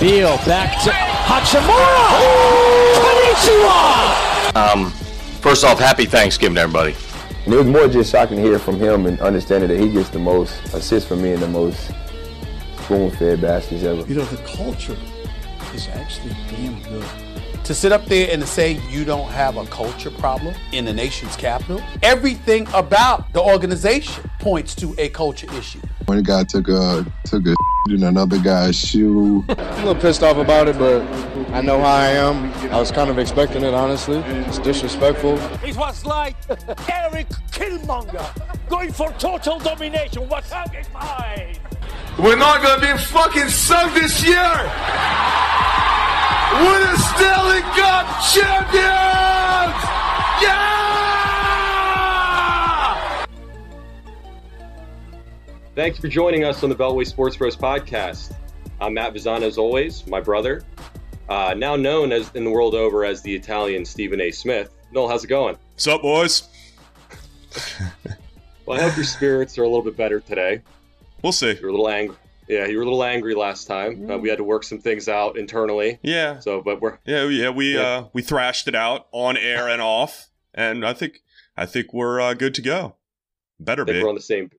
Beal back to Hachimura. Konnichiwa. Um, first off, happy Thanksgiving to everybody. And it was more just shocking to hear from him and understanding that he gets the most assists from me and the most spoon-fed baskets ever. You know, the culture is actually damn good. To sit up there and to say you don't have a culture problem in the nation's capital, everything about the organization points to a culture issue. One guy took a took a in another guy's shoe. I'm a little pissed off about it, but I know how I am. I was kind of expecting it, honestly. It's disrespectful. It was like Erik Killmonger going for total domination. What's hug is mine? We're not gonna be fucking sunk this year. We're the Stanley Cup champions. Yeah! Thanks for joining us on the Beltway Sports Bros podcast. I'm Matt Vizana, as always, my brother, uh, now known as in the world over as the Italian Stephen A. Smith. Noel, how's it going? What's up, boys? Well, I hope your spirits are a little bit better today. We'll see. You're a little angry. Yeah, you were a little angry last time. Uh, we had to work some things out internally. Yeah. So, but we're Yeah, yeah, we Yeah. uh we thrashed it out on air and off, and I think I think we're uh, good to go. Better be. we're on the same.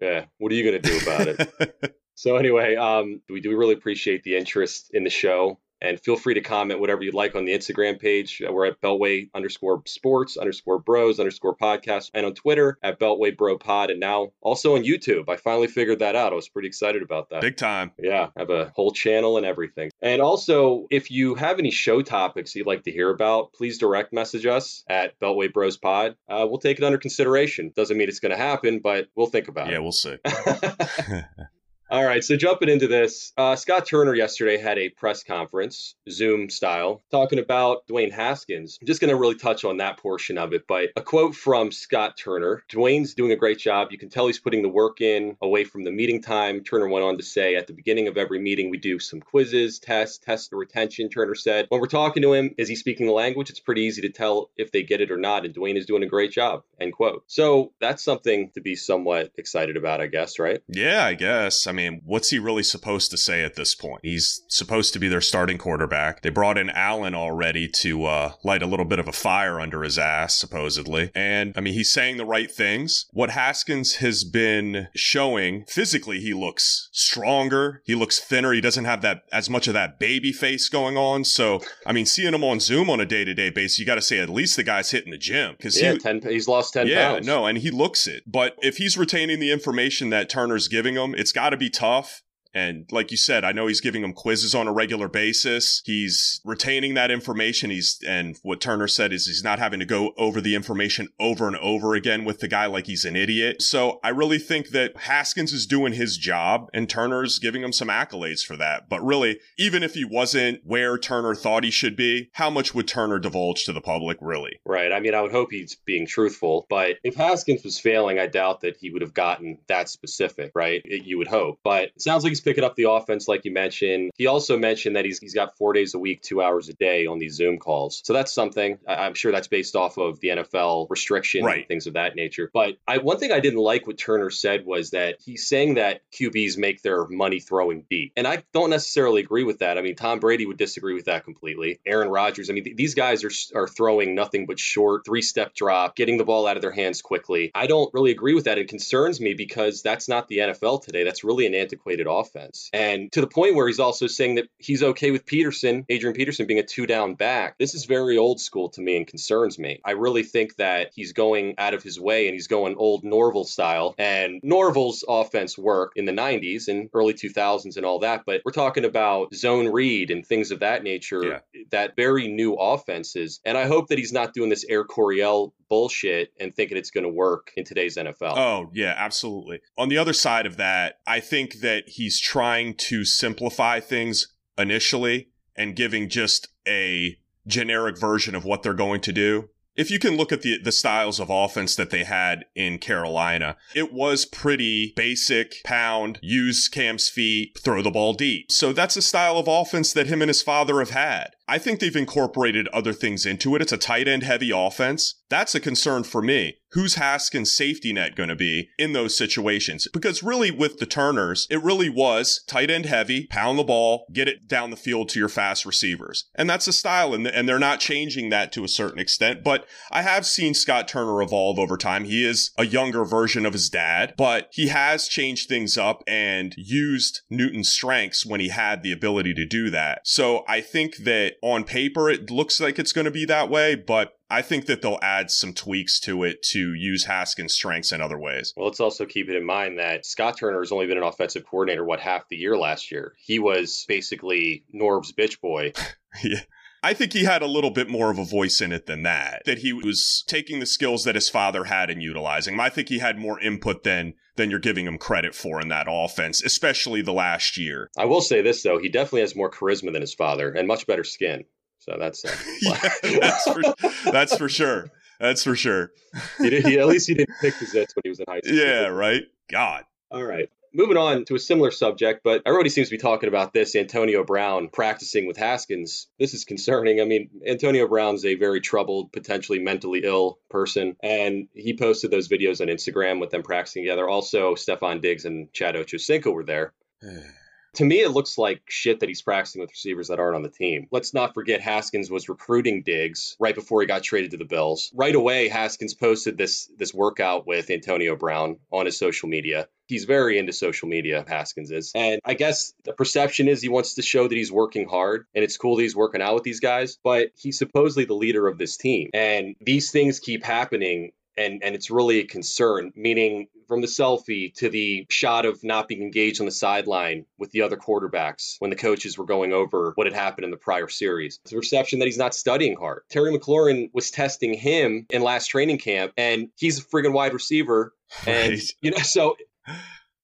Yeah. What are you going to do about it? So anyway, um, we do really appreciate the interest in the show, and feel free to comment whatever you'd like on the Instagram page. Uh, We're at Beltway underscore Sports underscore Bros underscore Podcast, and on Twitter at Beltway Bro Pod, and now also on YouTube. I finally figured that out. I was pretty excited about that. Big time. Yeah, I have a whole channel and everything. And also, if you have any show topics you'd like to hear about, please direct message us at Beltway Bros Pod. Uh, we'll take it under consideration. Doesn't mean it's going to happen, but we'll think about Yeah, it. Yeah, we'll see. All right, so jumping into this, uh, Scott Turner yesterday had a press conference, Zoom style, talking about Dwayne Haskins. I'm just going to really touch on that portion of it, but a quote from Scott Turner Dwayne's doing a great job. You can tell he's putting the work in away from the meeting time. Turner went on to say, at the beginning of every meeting, we do some quizzes, tests, test the retention. Turner said, when we're talking to him, is he speaking the language? It's pretty easy to tell if they get it or not, and Dwayne is doing a great job, end quote. So that's something to be somewhat excited about, I guess, right? Yeah, I guess. I mean, what's he really supposed to say at this point? He's supposed to be their starting quarterback. They brought in Allen already to uh, light a little bit of a fire under his ass, supposedly. And I mean, he's saying the right things. What Haskins has been showing physically, he looks stronger. He looks thinner. He doesn't have that as much of that baby face going on. So, I mean, seeing him on Zoom on a day to day basis, you got to say at least the guy's hitting the gym because Yeah, he, 10, he's lost 10 yeah, pounds. no, and he looks it. But if he's retaining the information that Turner's giving him, it's got to be tough. And like you said, I know he's giving him quizzes on a regular basis. He's retaining that information. He's, and what Turner said is he's not having to go over the information over and over again with the guy like he's an idiot. So I really think that Haskins is doing his job and Turner's giving him some accolades for that. But really, even if he wasn't where Turner thought he should be, how much would Turner divulge to the public really? Right. I mean, I would hope he's being truthful, but if Haskins was failing, I doubt that he would have gotten that specific, right? It- you would hope. But it sounds like he's picking up the offense, like you mentioned. He also mentioned that he's, he's got four days a week, two hours a day on these Zoom calls. So that's something. I, I'm sure that's based off of the NFL restriction Right. things of that nature. But I, one thing I didn't like what Turner said was that he's saying that QBs make their money throwing deep. And I don't necessarily agree with that. I mean, Tom Brady would disagree with that completely. Aaron Rodgers, I mean, th- these guys are, are throwing nothing but short, three step drop, getting the ball out of their hands quickly. I don't really agree with that. It concerns me because that's not the NFL today. That's really an antiquated offense. And to the point where he's also saying that he's okay with Peterson, Adrian Peterson, being a two down back. This is very old school to me and concerns me. I really think that he's going out of his way and he's going old Norville style. And Norville's offense worked in the 90s and early 2000s and all that. But we're talking about zone read and things of that nature, that very new offenses. And I hope that he's not doing this Air Coryell bullshit and thinking it's going to work in today's NFL. Oh, yeah, absolutely. On the other side of that, I think that he's trying to simplify things initially and giving just a generic version of what they're going to do. If you can look at the the styles of offense that they had in Carolina, it was pretty basic, pound, use Cam's feet, throw the ball deep. So that's a style of offense that him and his father have had. I think they've incorporated other things into it. It's a tight end heavy offense. That's a concern for me. Who's Haskins' safety net going to be in those situations? Because really, with the Turners, it really was tight end heavy, pound the ball, get it down the field to your fast receivers. And that's the style, and, and they're not changing that to a certain extent. But I have seen Scott Turner evolve over time. He is a younger version of his dad, but he has changed things up and used Newton's strengths when he had the ability to do that. So I think that on paper, it looks like it's going to be that way, but I think that they'll add some tweaks to it to use Haskins' strengths in other ways. Well, let's also keep it in mind that Scott Turner has only been an offensive coordinator, what, half the year last year. He was basically Norv's bitch boy. yeah. I think he had a little bit more of a voice in it than that. That he was taking the skills that his father had and utilizing them. I think he had more input than than you're giving him credit for in that offense, especially the last year. I will say this though, he definitely has more charisma than his father and much better skin. So that's uh, yeah, that's, for, that's for sure. That's for sure. he did, he, at least he didn't pick the zits when he was in high school. Yeah, right. God. All right. Moving on to a similar subject, but everybody seems to be talking about this Antonio Brown practicing with Haskins. This is concerning. I mean, Antonio Brown's a very troubled, potentially mentally ill person, and he posted those videos on Instagram with them practicing together. Also, Stefon Diggs and Chad Ochocinco were there. To me, it looks like shit that he's practicing with receivers that aren't on the team. Let's not forget Haskins was recruiting Diggs right before he got traded to the Bills. Right away, Haskins posted this this workout with Antonio Brown on his social media. He's very into social media, Haskins is. And I guess the perception is he wants to show that he's working hard and it's cool that he's working out with these guys, but he's supposedly the leader of this team. And these things keep happening and and it's really a concern meaning from the selfie to the shot of not being engaged on the sideline with the other quarterbacks when the coaches were going over what had happened in the prior series. the perception that he's not studying hard. Terry McLaurin was testing him in last training camp, and he's a friggin' wide receiver. And, right. you know, so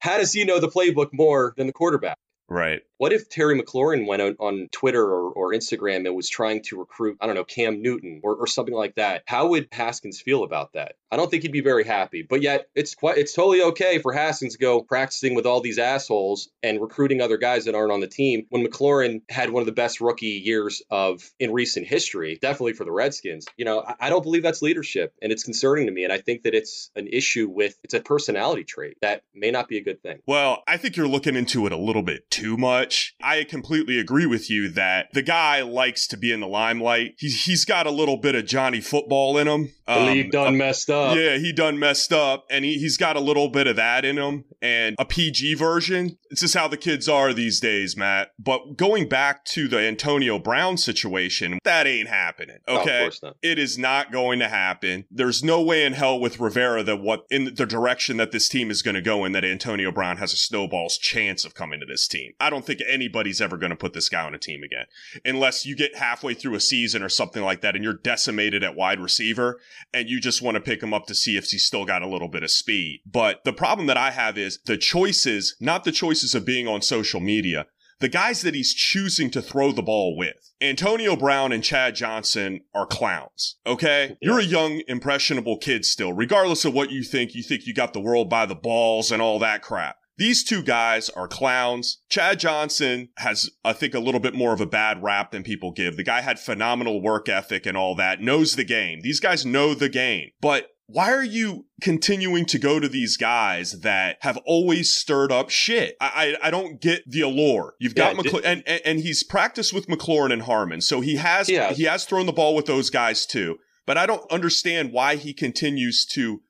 how does he know the playbook more than the quarterback? Right. What if Terry McLaurin went on, on Twitter or, or, Instagram and was trying to recruit, I don't know, Cam Newton or, or something like that? How would Haskins feel about that? I don't think he'd be very happy. But yet, it's quite it's totally okay for Haskins to go practicing with all these assholes and recruiting other guys that aren't on the team when McLaurin had one of the best rookie years of in recent history, definitely for the Redskins. You know, I, I don't believe that's leadership, and it's concerning to me. And I think that it's an issue with it's a personality trait that may not be a good thing. Well, I think you're looking into it a little bit too much. I completely agree with you that the guy likes to be in the limelight. He's he's got a little bit of Johnny football in him. The um, league done uh, messed up. Yeah, he done messed up, and he, he's got a little bit of that in him. And a PG version. It's just how the kids are these days, Matt. But going back to the Antonio Brown situation, that ain't happening. Okay, no, it is not going to happen. There's no way in hell with Rivera that what in the direction that this team is going to go in that Antonio Brown has a snowball's chance of coming to this team. I don't think anybody's ever going to put this guy on a team again, unless you get halfway through a season or something like that, and you're decimated at wide receiver, and you just want to pick him up to see if he's still got a little bit of speed. But the problem that I have is the choices, not the choices of being on social media, the guys that he's choosing to throw the ball with. Antonio Brown and Chad Johnson are clowns. Okay? You're a young, impressionable kid still. Regardless of what you think, you think you got the world by the balls and all that crap. These two guys are clowns. Chad Johnson has, I think, a little bit more of a bad rap than people give. The guy had phenomenal work ethic and all that, knows the game. These guys know the game. But why are you continuing to go to these guys that have always stirred up shit? I I, I don't get the allure. You've got yeah, McCl- and, and, and he's practiced with McLaurin and Harmon, so he has yeah. he has thrown the ball with those guys too. But I don't understand why he continues to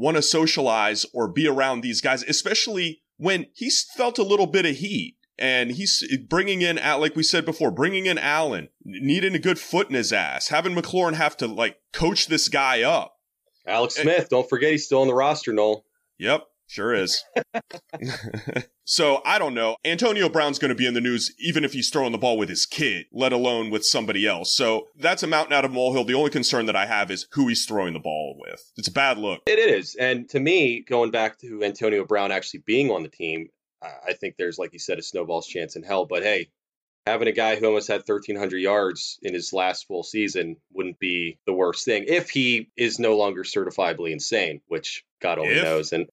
want to socialize or be around these guys, especially when he's felt a little bit of heat and he's bringing in, at like we said before, bringing in Allen, needing a good foot in his ass, having McLaurin have to like coach this guy up. Alex eh, Smith, don't forget he's still on the roster, Noel. Yep, sure is. so I don't know. Antonio Brown's going to be in the news even if he's throwing the ball with his kid, let alone with somebody else. So that's a mountain out of molehill. The only concern that I have is who he's throwing the ball with. It's a bad look. It is. And to me, going back to Antonio Brown actually being on the team, I think there's, like you said, a snowball's chance in hell. But hey, having a guy who almost had 1,300 yards in his last full season wouldn't be the worst thing if he is no longer certifiably insane, which God only if, knows. And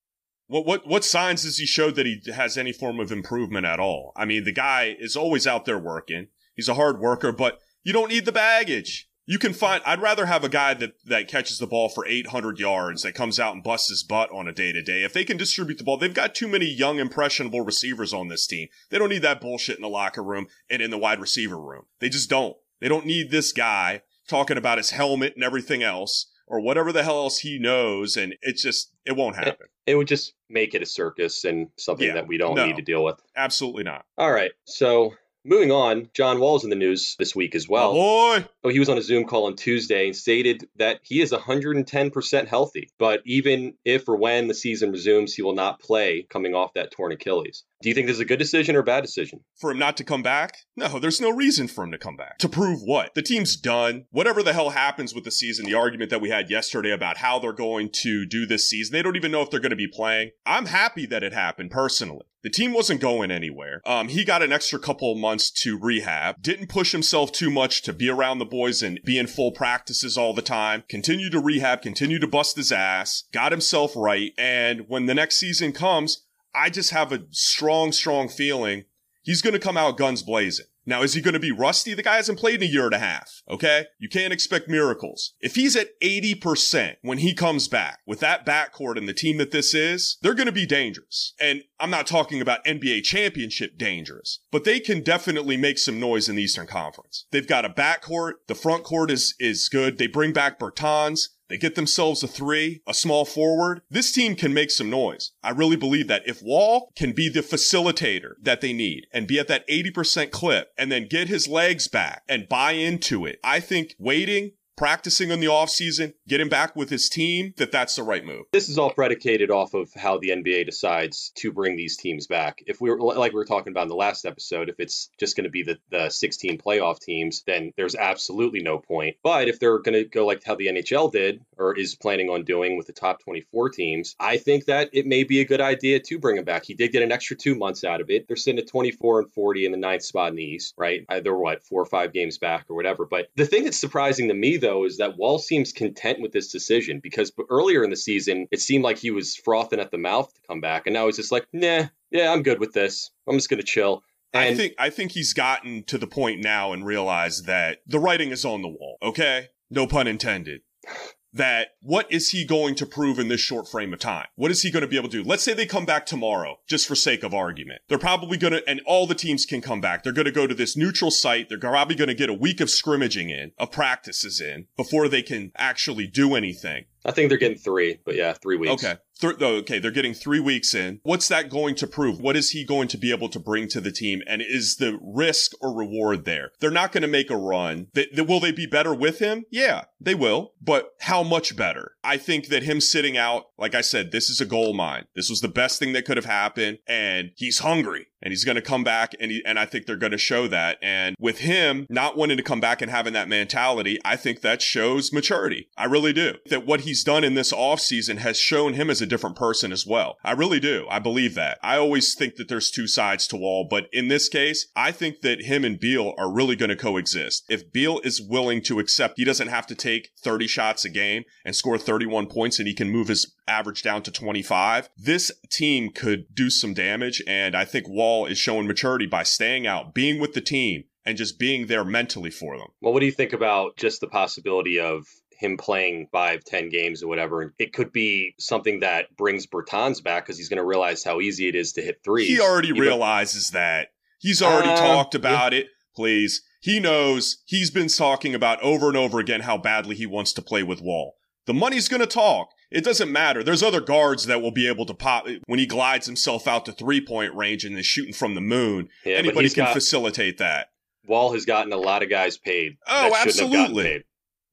what what what signs does he show that he has any form of improvement at all? I mean, the guy is always out there working. He's a hard worker, but You don't need the baggage. You can find, I'd rather have a guy that, that catches the ball for 800 yards that comes out and busts his butt on a day to day. If they can distribute the ball, they've got too many young, impressionable receivers on this team. They don't need that bullshit in the locker room and in the wide receiver room. They just don't. They don't need this guy talking about his helmet and everything else or whatever the hell else he knows. And it's just, it won't eh, happen. It, it would just make it a circus and something Yeah, that we don't no. need to deal with. Absolutely not. All right. So moving on, John Wall's in the news this week as well. Boy. Oh, he was on a Zoom call on Tuesday and stated that he is 110% healthy. But even if or when the season resumes, he will not play coming off that torn Achilles. Do you think this is a good decision or a bad decision? For him not to come back? No, there's no reason for him to come back. To prove what? The team's done. Whatever the hell happens with the season, the argument that we had yesterday about how they're going to do this season, they don't even know if they're going to be playing. I'm happy that it happened personally. The team wasn't going anywhere. Um, he got an extra couple of months to rehab, didn't push himself too much to be around the boys and be in full practices all the time, continued to rehab, continued to bust his ass, got himself right, and when the next season comes, I just have a strong, strong feeling he's going to come out guns blazing. Now, is he going to be rusty? The guy hasn't played in a year and a half. Okay. You can't expect miracles. If he's at 80% when he comes back with that backcourt and the team that this is, they're going to be dangerous. And I'm not talking about NBA championship dangerous, but they can definitely make some noise in the Eastern Conference. They've got a backcourt. The front court is, is good. They bring back Bertans. They get themselves a three, a small forward. This team can make some noise. I really believe that if Wall can be the facilitator that they need and be at that 80% clip and then get his legs back and buy into it, I think waiting, practicing in the offseason, getting back with his team, that that's the right move. This is all predicated off of how the NBA decides to bring these teams back. If we were like we were talking about in the last episode, if it's just going to be the, the 16 playoff teams, then there's absolutely no point. But if they're going to go like how the NHL did or is planning on doing with the top 24 teams, I think that it may be a good idea to bring him back. He did get an extra two months out of it. They're sitting at 24 and 40 in the ninth spot in the East, right? Uh, They're what, four or five games back or whatever. But the thing that's surprising to me, though, is that Wall seems content with this decision because earlier in the season, it seemed like he was frothing at the mouth to come back. And now he's just like, nah, yeah, I'm good with this. I'm just going to chill. I think I think he's gotten to the point now and realized that the writing is on the wall. Okay, no pun intended. That what is he going to prove in this short frame of time? What is he going to be able to do? Let's say they come back tomorrow, just for sake of argument. They're probably going to, and all the teams can come back. They're going to go to this neutral site. They're probably going to get a week of scrimmaging in, of practices in, before they can actually do anything. I think they're getting three, but yeah, three weeks. Okay. Th- oh, okay, they're getting three weeks in. What's that going to prove? What is he going to be able to bring to the team? And is the risk or reward there? They're not going to make a run. They, will they be better with him? Yeah, they will. But how much better? I think that him sitting out, like I said, this is a gold mine. This was the best thing that could have happened. And he's hungry and he's going to come back. And, he, and I think they're going to show that. And with him not wanting to come back and having that mentality, I think that shows maturity. I really do. That what he's done in this offseason has shown him as a different person as well. I really do. I believe that. I always think that there's two sides to Wall, but in this case, I think that him and Beal are really going to coexist. If Beal is willing to accept he doesn't have to take 30 shots a game and score 31 points and he can move his average down to 25, this team could do some damage. And I think Wall is showing maturity by staying out, being with the team, and just being there mentally for them. Well, what do you think about just the possibility of him playing five, ten games or whatever? It could be something that brings Bertans back because he's going to realize how easy it is to hit threes. He already Even- realizes that. He's already Uh, talked about it. Please. He knows he's been talking about over and over again how badly he wants to play with Wall. The money's going to talk. It doesn't matter. There's other guards that will be able to pop when he glides himself out to three point range and is shooting from the moon. Yeah, Anybody can got- facilitate that. Wall has gotten a lot of guys paid. Oh, that shouldn't have gotten absolutely. paid.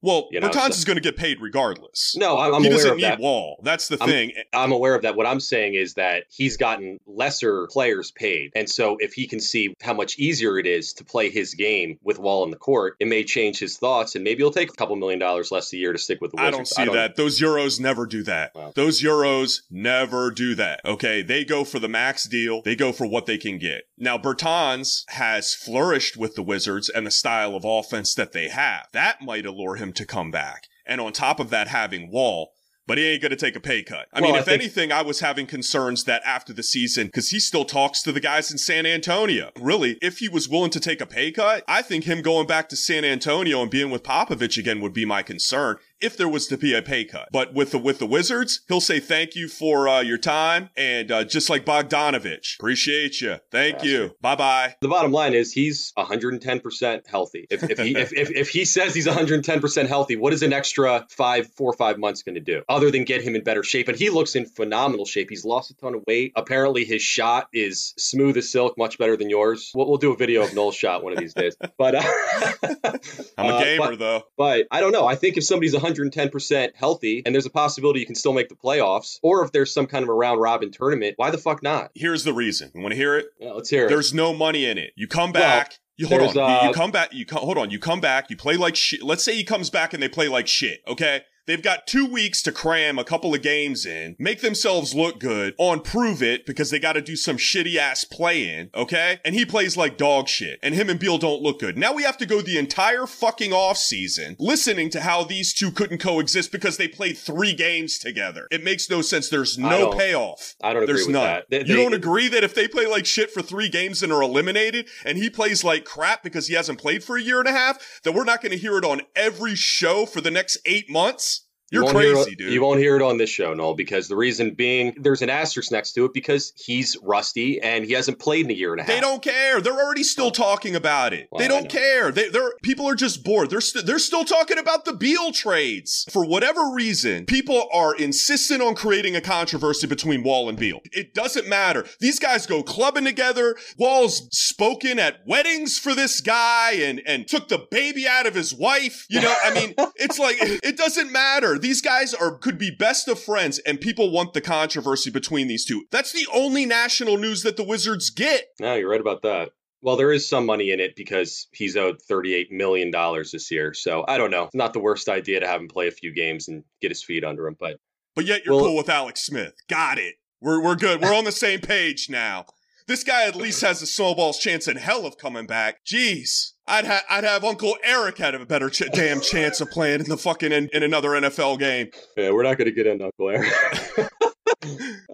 Well, You know, Bertans so- is going to get paid regardless. No, I'm, I'm he aware doesn't of need that. Wall. That's the I'm- thing. I'm aware of that. What I'm saying is that he's gotten lesser players paid. And so if he can see how much easier it is to play his game with Wall in the court, it may change his thoughts and maybe he'll take a couple million dollars less a year to stick with the I don't see that. Those Euros never do that. Wow. Those Euros never do that. Okay. They go for the max deal. They go for what they can get. Now, Bertans has flourished with the Wizards and the style of offense that they have. That might allure him to come back. And on top of that, having Wall, but he ain't going to take a pay cut. I Well, mean, I if think- anything, I was having concerns that after the season, because he still talks to the guys in San Antonio. Really, if he was willing to take a pay cut, I think him going back to San Antonio and being with Popovich again would be my concern if there was to be a pay cut. But with the with the Wizards, he'll say thank you for uh, your time and uh, just like Bogdanovich, appreciate you, thank you, bye bye. The bottom line is he's 110% healthy. If, if, he, if, if, if he says he's 110% healthy, what is an extra five, four or five months going to do other than get him in better shape? And he looks in phenomenal shape. He's lost a ton of weight. Apparently, his shot is smooth as silk, much better than yours. We'll, we'll do a video of Noel's shot one of these days. But uh, I'm a uh, gamer but- though. But I don't know. I think if somebody's 110% healthy and there's a possibility you can still make the playoffs, or if there's some kind of a round robin tournament, why the fuck not? Here's the reason. You want to hear it? Yeah, let's hear it. There's no money in it. You come Well, back. you hold on. there's, You- uh, you, come back. You come. Hold on. You come back. You play like shit. Let's say he comes back and they play like shit. Okay. They've got two weeks to cram a couple of games in, make themselves look good on prove it because they got to do some shitty ass play in, okay? And he plays like dog shit, and him and Beal don't look good. Now we have to go the entire fucking off season listening to how these two couldn't coexist because they played three games together. It makes no sense. There's no don't- payoff. I don't agree There's with none. that. They- you they- don't agree that if they play like shit for three games and are eliminated, and he plays like crap because he hasn't played for a year and a half, that we're not going to hear it on every show for the next eight months? You You're crazy, it- dude. You won't hear it on this show, Noel, because the reason being there's an asterisk next to it because he's rusty and he hasn't played in a year and a half. They don't care. They're already still oh. talking about it. Well, they don't care. They, they're people are just bored. They're st- they're still talking about the Beal trades for whatever reason. People are insistent on creating a controversy between Wall and Beal. It doesn't matter. These guys go clubbing together. Wall's spoken at weddings for this guy and and took the baby out of his wife. You know, I mean, it's like it doesn't matter. These guys are could be best of friends, and people want the controversy between these two. That's the only national news that the Wizards get. No, you're right about that. Well, there is some money in it because he's owed $38 million this year. So I don't know. It's not the worst idea to have him play a few games and get his feet under him. But But yet you're Well- cool with Alex Smith. Got it. We're we're good. We're on the same page now. This guy at least has a snowball's chance in hell of coming back. Jeez. I'd have I'd have Uncle Eric had a better ch- damn chance of playing in the fucking in, in another NFL game. yeah, we're not going to get into Uncle Eric.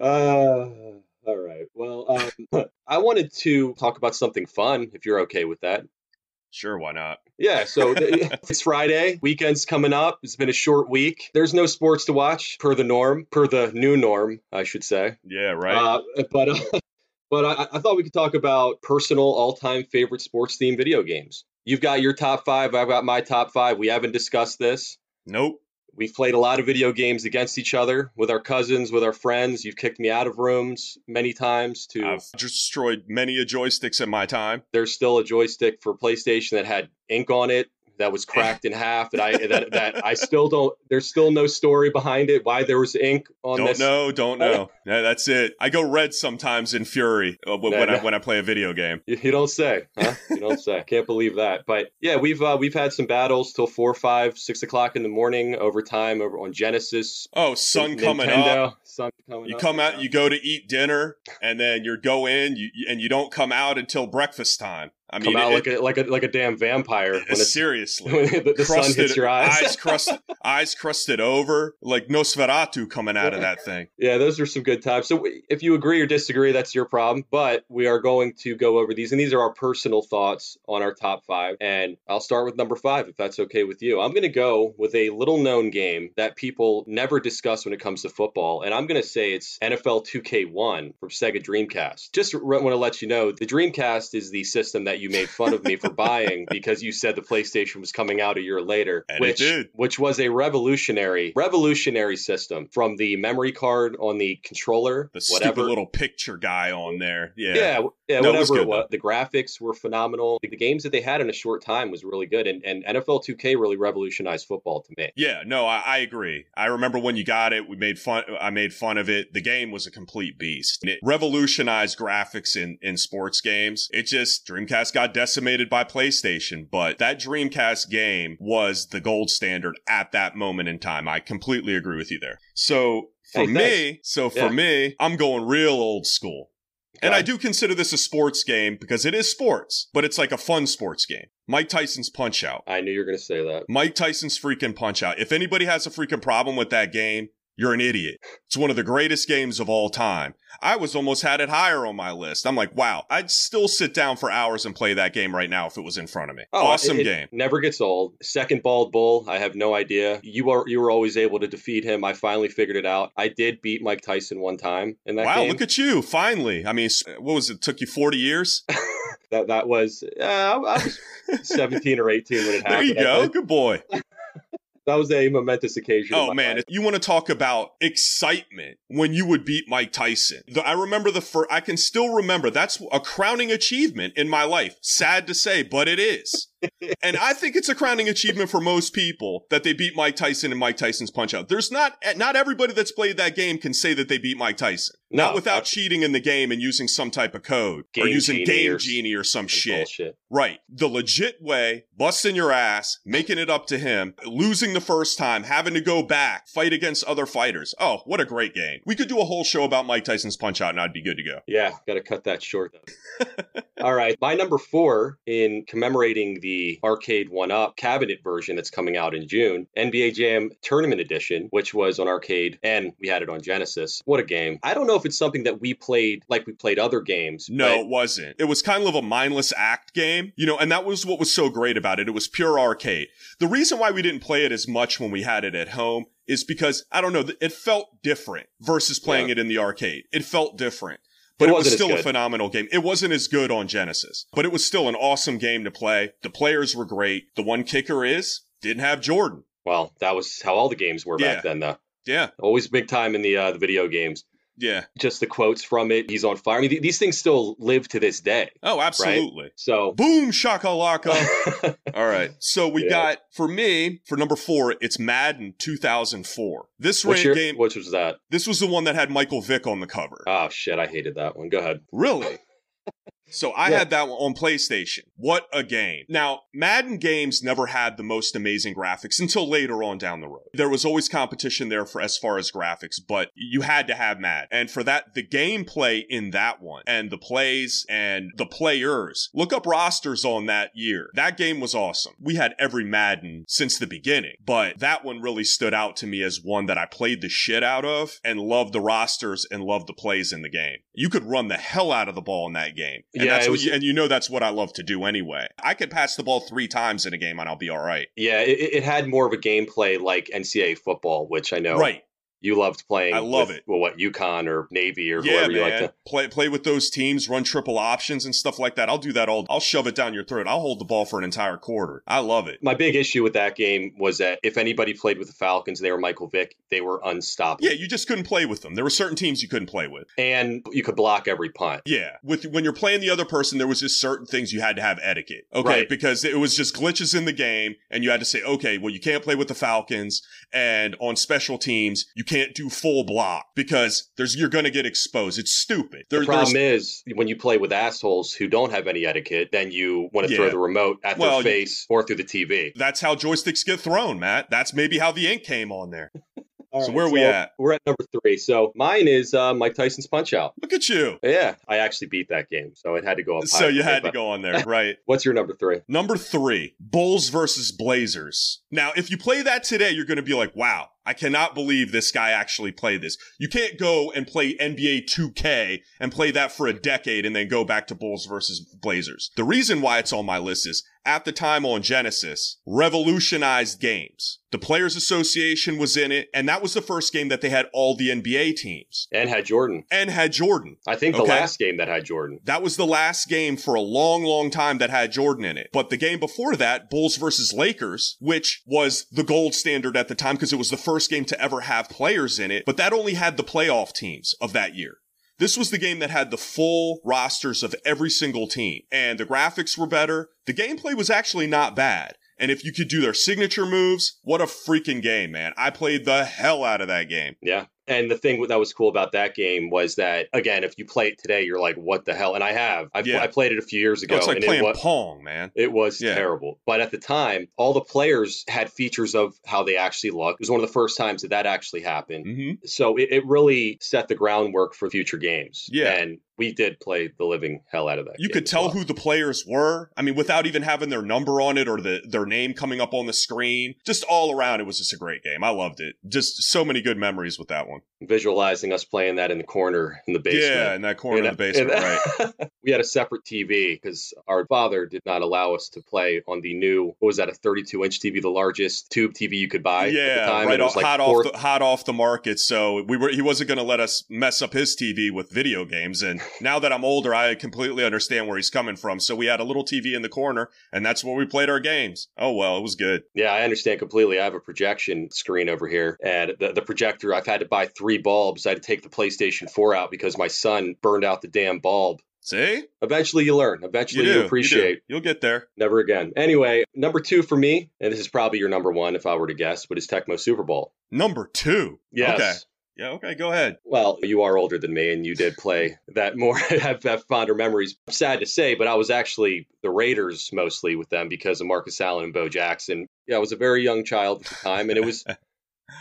uh, all right. Well, um, I wanted to talk about something fun, if you're okay with that. Sure, why not? Yeah, so it's Friday. Weekend's coming up. It's been a short week. There's no sports to watch, per the norm, per the new norm, I should say. Yeah, right. Uh, but uh, but I, I thought we could talk about personal all-time favorite sports themed video games. You've got your top five. I've got my top five. We haven't discussed this. nope. We've played a lot of video games against each other with our cousins, with our friends. You've kicked me out of rooms many times. To I've destroyed many a joysticks in my time. there's still a joystick for PlayStation that had ink on it that was cracked in half. That I that, that I still don't. There's still no story behind it. Why there was ink on Don't this? know, don't know. Yeah, that's it. I go red sometimes in fury uh, when, No, when I when I play a video game. You, you don't say, huh? You don't say. Can't believe that. But yeah, we've uh, we've had some battles till four, five, six o'clock in the morning over time over on Genesis. Oh, sun Nintendo, coming up. Sun coming You up. come out, you go to eat dinner, and then you go in, you, and you don't come out until breakfast time. I mean, come out it- like a like a like a damn vampire when it's seriously, when the, the sun crusted, hits your eyes. eyes crusted, eyes crusted over, like Nosferatu coming out of that thing. Yeah, those are some good times. So if you agree or disagree, that's your problem. But we are going to go over these, and these are our personal thoughts on our top five. And I'll start with number five, if that's okay with you. I'm going to go with a little known game that people never discuss when it comes to football. And I'm going to say it's NFL 2K1 from Sega Dreamcast. Just want to let you know the Dreamcast is the system that you made fun of me for buying because you said the PlayStation was coming out a year later, And which, which was a revolutionary, revolutionary system from the memory card on the controller, The whatever. stupid little picture guy on there. Yeah, yeah, yeah, No, it was whatever it good, was. The graphics were phenomenal. The, the games that they had in a short time was really good, and, and NFL 2K really revolutionized football to me. Yeah, no, I, I agree. I remember when you got it, we made fun. I made fun of it. The game was a complete beast. And it revolutionized graphics in in sports games. It just Dreamcast got decimated by PlayStation, but that Dreamcast game was the gold standard at that moment in time. I completely agree with you there. So for Hey, me, so for Yeah. me, I'm going real old school. And I do consider this a sports game because it is sports, but it's like a fun sports game. Mike Tyson's Punch Out. I knew you were going to say that. Mike Tyson's freaking punch out. If anybody has a freaking problem with that game, You're an idiot. It's one of the greatest games of all time. I was almost had it higher on my list. I'm like, wow, I'd still sit down for hours and play that game right now if it was in front of me. Oh, awesome it- it game. Never gets old. Second bald bull. I have no idea. You are you were always able to defeat him. I finally figured it out. I did beat Mike Tyson one time in that Wow, game. look at you. Finally. I mean, what was it? Took you 40 years? that that was uh, I was 17 or 18 when it happened. there you go. Good boy. That was a momentous occasion. Oh man, life. you want to talk about excitement when you would beat Mike Tyson. The, I remember the first, I can still remember that's a crowning achievement in my life. Sad to say, but it is. And I think it's a crowning achievement for most people that they beat Mike Tyson in Mike Tyson's Punch Out. There's not not everybody that's played that game can say that they beat Mike Tyson. No, not without uh, cheating in the game and using some type of code or using Genie Game or Genie or some shit. bullshit. Right. The legit way, busting your ass, making it up to him, losing the first time, having to go back, fight against other fighters. Oh, what a great game. We could do a whole show about Mike Tyson's Punch Out and I'd be good to go. Yeah, got to cut that short. All right, my number four in commemorating the arcade one up cabinet version that's coming out in June, NBA Jam Tournament Edition, which was on arcade and we had it on Genesis. What a game! I don't know if it's something that we played like we played other games. No, it wasn't. It was kind of a mindless act game, you know, and that was what was so great about it. It was pure arcade. The reason why we didn't play it as much when we had it at home is because, I don't know, it felt different versus playing Yeah. it in the arcade. It felt different. But It it, was wasn't as still a phenomenal game. It wasn't as good on Genesis, but it was still an awesome game to play. The players were great. The one kicker is didn't have Jordan. well, that was how all the games were Yeah. back then. Though Yeah, always big time in the uh, the video games. Yeah. Just the quotes from it. He's on fire. I mean, th- these things still live to this day. Oh, absolutely. So Boom shakalaka. All right. So we Yeah. got for me for number four, it's Madden 2004. This what's ran your, game. which was that? This was the one that had Michael Vick on the cover. Oh shit, I hated that one. Go ahead. Really? So I Yeah. had that one on PlayStation. What a game. Now, Madden games never had the most amazing graphics until later on down the road. There was always competition there for as far as graphics, but you had to have Madden. And for that, the gameplay in that one and the plays and the players, look up rosters on that year. That game was awesome. We had every Madden since the beginning, but that one really stood out to me as one that I played the shit out of and loved the rosters and loved the plays in the game. You could run the hell out of the ball in that game. And Yeah, that's what was- you, and you know that's what I love to do anyway. I could pass the ball three times in a game and I'll be all right. Yeah, it, it had more of a gameplay like NCAA football, which I know Right. You loved playing. I love with, it. Well, what UConn or Navy or Yeah, whoever you like to. Play play with those teams, run triple options and stuff like that. I'll do that all. I'll shove it down your throat. I'll hold the ball for an entire quarter. I love it. My big issue with that game was that if anybody played with the Falcons, they were Michael Vick, they were unstoppable. Yeah, you just couldn't play with them. There were certain teams you couldn't play with. And you could block every punt. Yeah, with when you're playing the other person, there was just certain things you had to have etiquette. Okay, Right. because it was just glitches in the game, and you had to say, okay, well, you can't play with the Falcons, and on special teams, you can't do full block because there's you're gonna get exposed. It's stupid. There- the problem is when you play with assholes who don't have any etiquette, then you want to throw the remote at Well, their you- face or through the TV. that's how joysticks get thrown, Matt. That's maybe how the ink came on there. All So right, where are we at? We're at number three. So mine is uh, Mike Tyson's Punch Out. Look at you. Yeah, I actually beat that game, so it had to go up. So you had to go on there, right? What's your number three? Number three, Bulls versus Blazers. Now, if you play that today, you're going to be like, wow, I cannot believe this guy actually played this. You can't go and play NBA 2K and play that for a decade and then go back to Bulls versus Blazers. The reason why it's on my list is at the time on Genesis, revolutionized games. The Players Association was in it, and that was the first game that they had all the NBA teams And had Jordan. and had Jordan. I think the Okay. last game that had Jordan. That was the last game for a long, long time that had Jordan in it. But the game before that, Bulls versus Lakers, which was the gold standard at the time because it was the first game to ever have players in it, but that only had the playoff teams of that year. This was the game that had the full rosters of every single team, and the graphics were better. The gameplay was actually not bad. And if you could do their signature moves, what a freaking game, man. I played the hell out of that game. Yeah. And the thing that was cool about that game was that, again, if you play it today, you're like, what the hell? And I have. I've, Yeah. I played it a few years ago. Oh, it's like and playing it was, Pong, man. It was Yeah. terrible. But at the time, all the players had features of how they actually looked. It was one of the first times that that actually happened. hmm So it, it really set the groundwork for future games. Yeah. And we did play the living hell out of that. You could tell well. who the players were. I mean, without even having their number on it or the their name coming up on the screen. Just all around, it was just a great game. I loved it. Just so many good memories with that one. visualizing us playing that in the corner in the basement. Yeah, in that corner You of the basement, and- uh, right? we had a separate TV because our father did not allow us to play on the new, what was that, a 32 inch TV, the largest tube TV you could buy at the Yeah, time. right and it was off, like hot four- off the hot off the market. So we were he wasn't going to let us mess up his TV with video games. And now that I'm older, I completely understand where he's coming from. So we had a little TV in the corner, and that's where we played our games. Oh well, it was good. Yeah, I understand completely. I have a projection screen over here, and the, the projector, I've had to buy three bulbs. I had to take the PlayStation 4 out because my son burned out the damn bulb. See, Eventually, you learn. Eventually, you you, appreciate. You You'll get there. Never again. Anyway, number two for me, and this is probably your number one if I were to guess, but is Tecmo Super Bowl. Number two. Yes. Okay. Yeah. Okay. Go ahead. Well, you are older than me, and you did play that more, have, have fonder memories. Sad to say, but I was actually the Raiders mostly with them because of Marcus Allen and Bo Jackson. Yeah, I was a very young child at the time, and it was.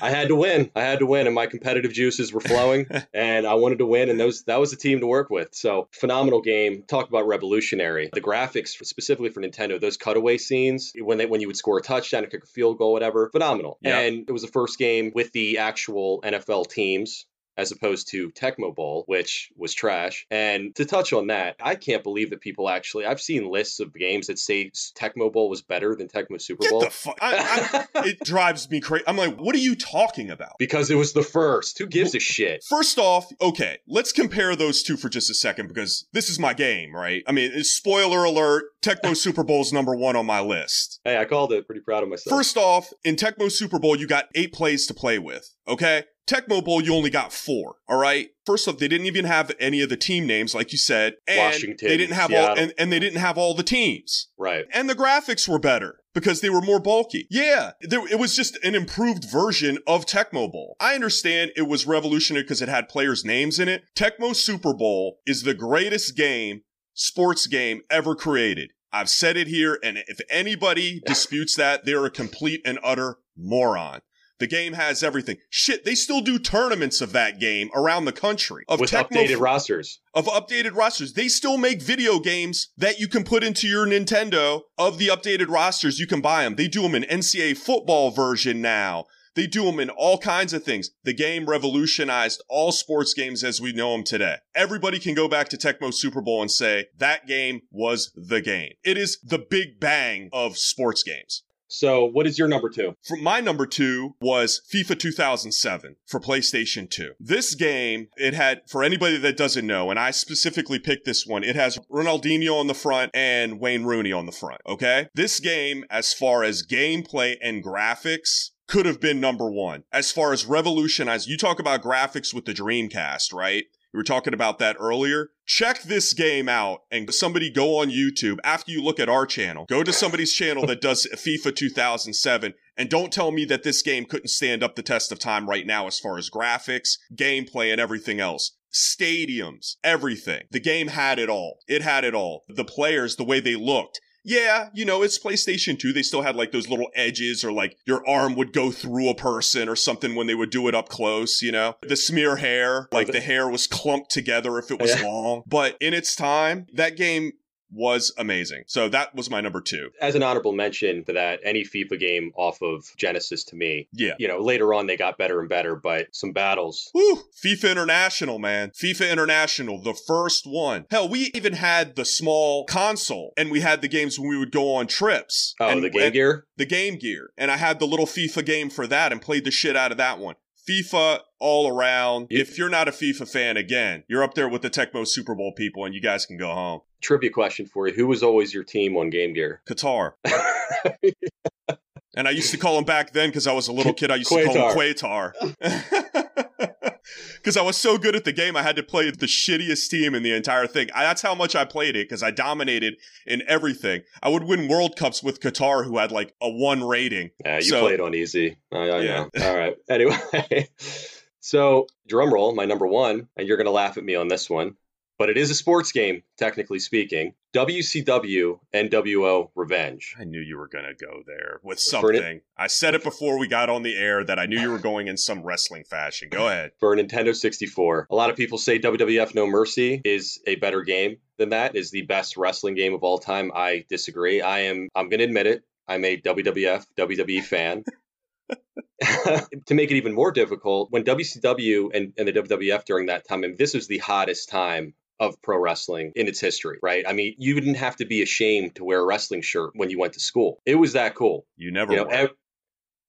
I had to win. I had to win, and my competitive juices were flowing, and I wanted to win, and those that was a team to work with. So phenomenal game. Talk about revolutionary. The graphics, specifically for Nintendo, those cutaway scenes when they when you would score a touchdown, or kick a field goal, whatever, phenomenal. Yeah. And it was the first game with the actual NFL teams as opposed to Tecmo Bowl, which was trash. And to touch on that, I can't believe that people actually, I've seen lists of games that say Tecmo Bowl was better than Tecmo Super Get Bowl. the fuck. I, I, it drives me crazy. I'm like, what are you talking about? because it was the first. Who gives a shit? First off, okay, let's compare those two for just a second because this is my game, right? I mean, spoiler alert, Tecmo Super Bowl's number one on my list. Hey, I called it. Pretty proud of myself. First off, in Tecmo Super Bowl, you got eight plays to play with, okay? Tecmo Bowl, you only got four, all right? First off, they didn't even have any of the team names, like you said. And Washington, They didn't have all, and, and they didn't have all the teams. right. And the graphics were better because they were more bulky. Yeah, there, it was just an improved version of Tecmo Bowl. I understand it was revolutionary because it had players' names in it. Tecmo Super Bowl is the greatest game, sports game ever created. I've said it here, and if anybody disputes that, they're a complete and utter moron. The game has everything. Shit, they still do tournaments of that game around the country. Of With Tecmo updated rosters. of updated rosters. They still make video games that you can put into your Nintendo of the updated rosters. You can buy them. They do them in NCAA football version now. They do them in all kinds of things. The game revolutionized all sports games as we know them today. Everybody can go back to Tecmo Super Bowl and say that game was the game. It is the big bang of sports games. So, what is your number two? For my number two was FIFA 2007 for PlayStation 2. This game, it had, for anybody that doesn't know, and I specifically picked this one, it has Ronaldinho on the front and Wayne Rooney on the front, okay? This game, as far as gameplay and graphics, could have been number one. As far as revolutionized, you talk about graphics with the Dreamcast, right? We were talking about that earlier. Check this game out and somebody go on YouTube after you look at our channel. Go to somebody's channel that does FIFA 2007 and don't tell me that this game couldn't stand up the test of time right now as far as graphics, gameplay, and everything else. Stadiums, everything. The game had it all. It had it all. The players, the way they looked. Yeah, you know, it's PlayStation 2. They still had like those little edges or like your arm would go through a person or something when they would do it up close, you know? The smear hair, oh, like the hair was clumped together if it was Yeah. long. But in its time, that game was amazing. So that was my number two. As an honorable mention for that, any FIFA game off of Genesis to me, Yeah. you know, later on they got better and better, but some battles. Woo! FIFA International, man. FIFA International, the first one. Hell, we even had the small console and we had the games when we would go on trips. Oh, and, the Game Gear? The Game Gear. And I had the little FIFA game for that and played the shit out of that one. FIFA all around. If you're not a FIFA fan, again, you're up there with the Tecmo Super Bowl people and you guys can go home. Trivia question for you. Who was always your team on Game Gear? Qatar. And I used to call him back then because I was a little kid. I used to call him Quatar. Because I was so good at the game, I had to play the shittiest team in the entire thing. I, that's how much I played it because I dominated in everything. I would win World Cups with Qatar, who had like a one rating. Yeah, you So- played on easy. I, I Yeah. know. All right. Anyway, so drum roll, my number one, and you're going to laugh at me on this one, but it is a sports game, technically speaking. WCW NWO Revenge. I knew you were going to go there with something. I said it before we got on the air that I knew you were going in some wrestling fashion. Go ahead. For Nintendo 64. A lot of people say WWF No Mercy is a better game than that, is the best wrestling game of all time. I disagree. I am I'm going to admit it. I'm a WWF WWE fan. to make it even more difficult, when WCW and, and the WWF during that time, mean, this was the hottest time of pro wrestling in its history, right? I mean, you didn't have to be ashamed to wear a wrestling shirt when you went to school. It was that cool. You never You know, ev-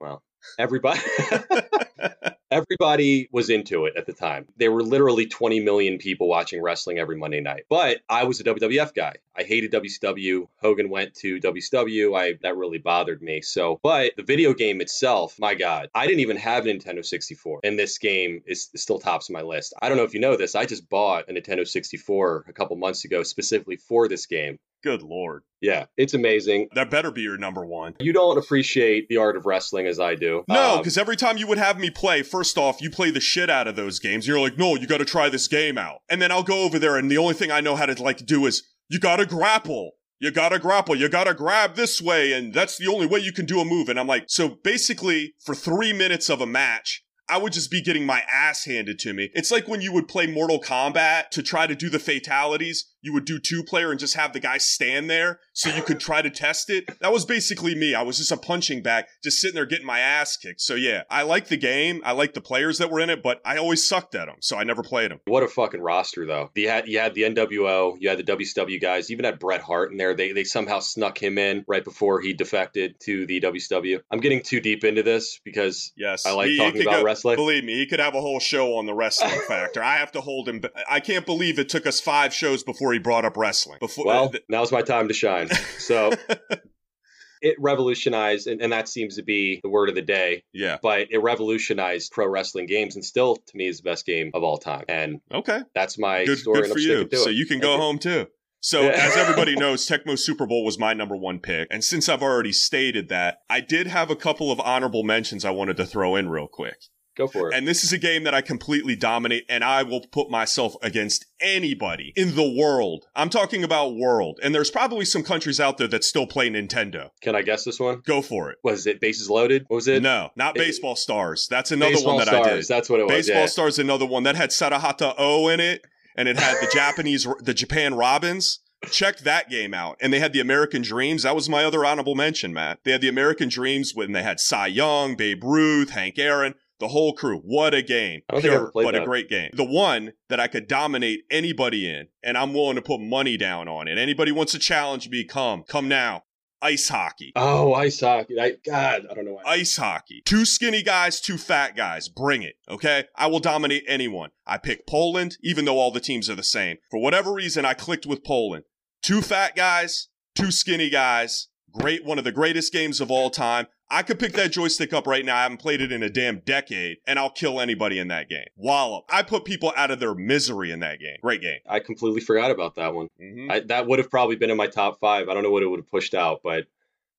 well, everybody everybody was into it at the time. There were literally 20 million people watching wrestling every Monday night. But I was a WWF guy. I hated WCW. Hogan went to WCW. I that really bothered me. So, but the video game itself, my god, I didn't even have a Nintendo 64, and this game is still tops my list. I don't know if you know this. I just bought a Nintendo 64 a couple months ago specifically for this game. Good lord. Yeah, it's amazing. That better be your number one. You don't appreciate the art of wrestling as I do. No, Um, because every time you would have me play, first off, you play the shit out of those games. You're like, no, you got to try this game out, and then I'll go over there, and the only thing I know how to like do is you got to grapple. You gotta grapple. You gotta grab this way, and that's the only way you can do a move. And I'm like, so basically, for three minutes of a match, I would just be getting my ass handed to me. It's like when you would play Mortal Kombat to try to do the fatalities, you would do two player and just have the guy stand there so you could try to test it. That was basically me. I was just a punching bag, just sitting there getting my ass kicked. So yeah, I like the game. I like the players that were in it, but I always sucked at them, so I never played them. What a fucking roster, though. You had you had the NWO, you had the WCW guys, even had Bret Hart in there. They they somehow snuck him in right before he defected to the WCW. I'm getting too deep into this because Yes, I like He- he talking could about go- wrestling. Believe me, he could have a whole show on the wrestling factor. I have to hold him. I can't believe it took us five shows before he brought up wrestling. Before, Well, th- now's my time to shine. So it revolutionized, and, and that seems to be the word of the day. yeah, But it revolutionized pro wrestling games, and still to me is the best game of all time. And okay, that's my good, story. good and for you. So it. you can go you. home too. So Yeah. as everybody knows, Tecmo Super Bowl was my number one pick, and since I've already stated that, I did have a couple of honorable mentions I wanted to throw in real quick. Go for it. And this is a game that I completely dominate, and I will put myself against anybody in the world. I'm talking about world, and there's probably some countries out there that still play Nintendo. Can I guess this one? Go for it. Was it Bases Loaded? What was it? No, not It- Baseball Stars. That's another Baseball one that I did. That's what it was. Baseball yeah. Stars, another one that had Sarahata O in it, and it had the Japanese, the Japan Robins. Check that game out. And they had the American Dreams. That was my other honorable mention, Matt. They had the American Dreams when they had Cy Young, Babe Ruth, Hank Aaron, the whole crew. What a game. I don't think I Pure, ever played but a great game. The one that I could dominate anybody in, and I'm willing to put money down on it. Anybody wants to challenge me, come. Come now. Ice hockey. Oh, ice hockey. I, God, I don't know why. Ice hockey. Two skinny guys, two fat guys. Bring it, okay? I will dominate anyone. I pick Poland, even though all the teams are the same. For whatever reason, I clicked with Poland. Two fat guys, two skinny guys. Great, one of the greatest games of all time. I could pick that joystick up right now. I haven't played it in a damn decade, and I'll kill anybody in that game. Wallop. I put people out of their misery in that game. Great game. I completely forgot about that one. Mhm. I, that would have probably been in my top five. I don't know what it would have pushed out, but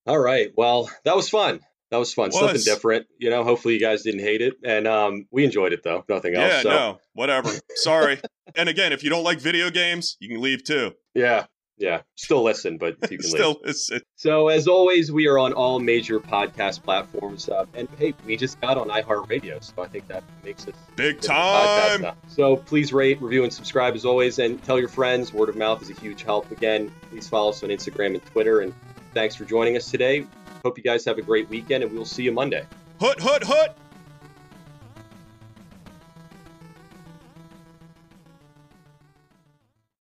all right. Well, that was fun. That was fun. Something different. You know, hopefully you guys didn't hate it. And um, we enjoyed it, though. Nothing else. Yeah, so, no, whatever. Sorry. and again, if you don't like video games, you can leave too. Yeah. Yeah. Still listen, but you can leave. Still, it's, it, So, as always, we are on all major podcast platforms. Uh, and hey, we just got on iHeartRadio. So I think that makes us big time. So please rate, review, and subscribe as always, and tell your friends. Word of mouth is a huge help. Again, please follow us on Instagram and Twitter. And thanks for joining us today. Hope you guys have a great weekend, and we'll see you Monday. Hoot, hoot, hoot.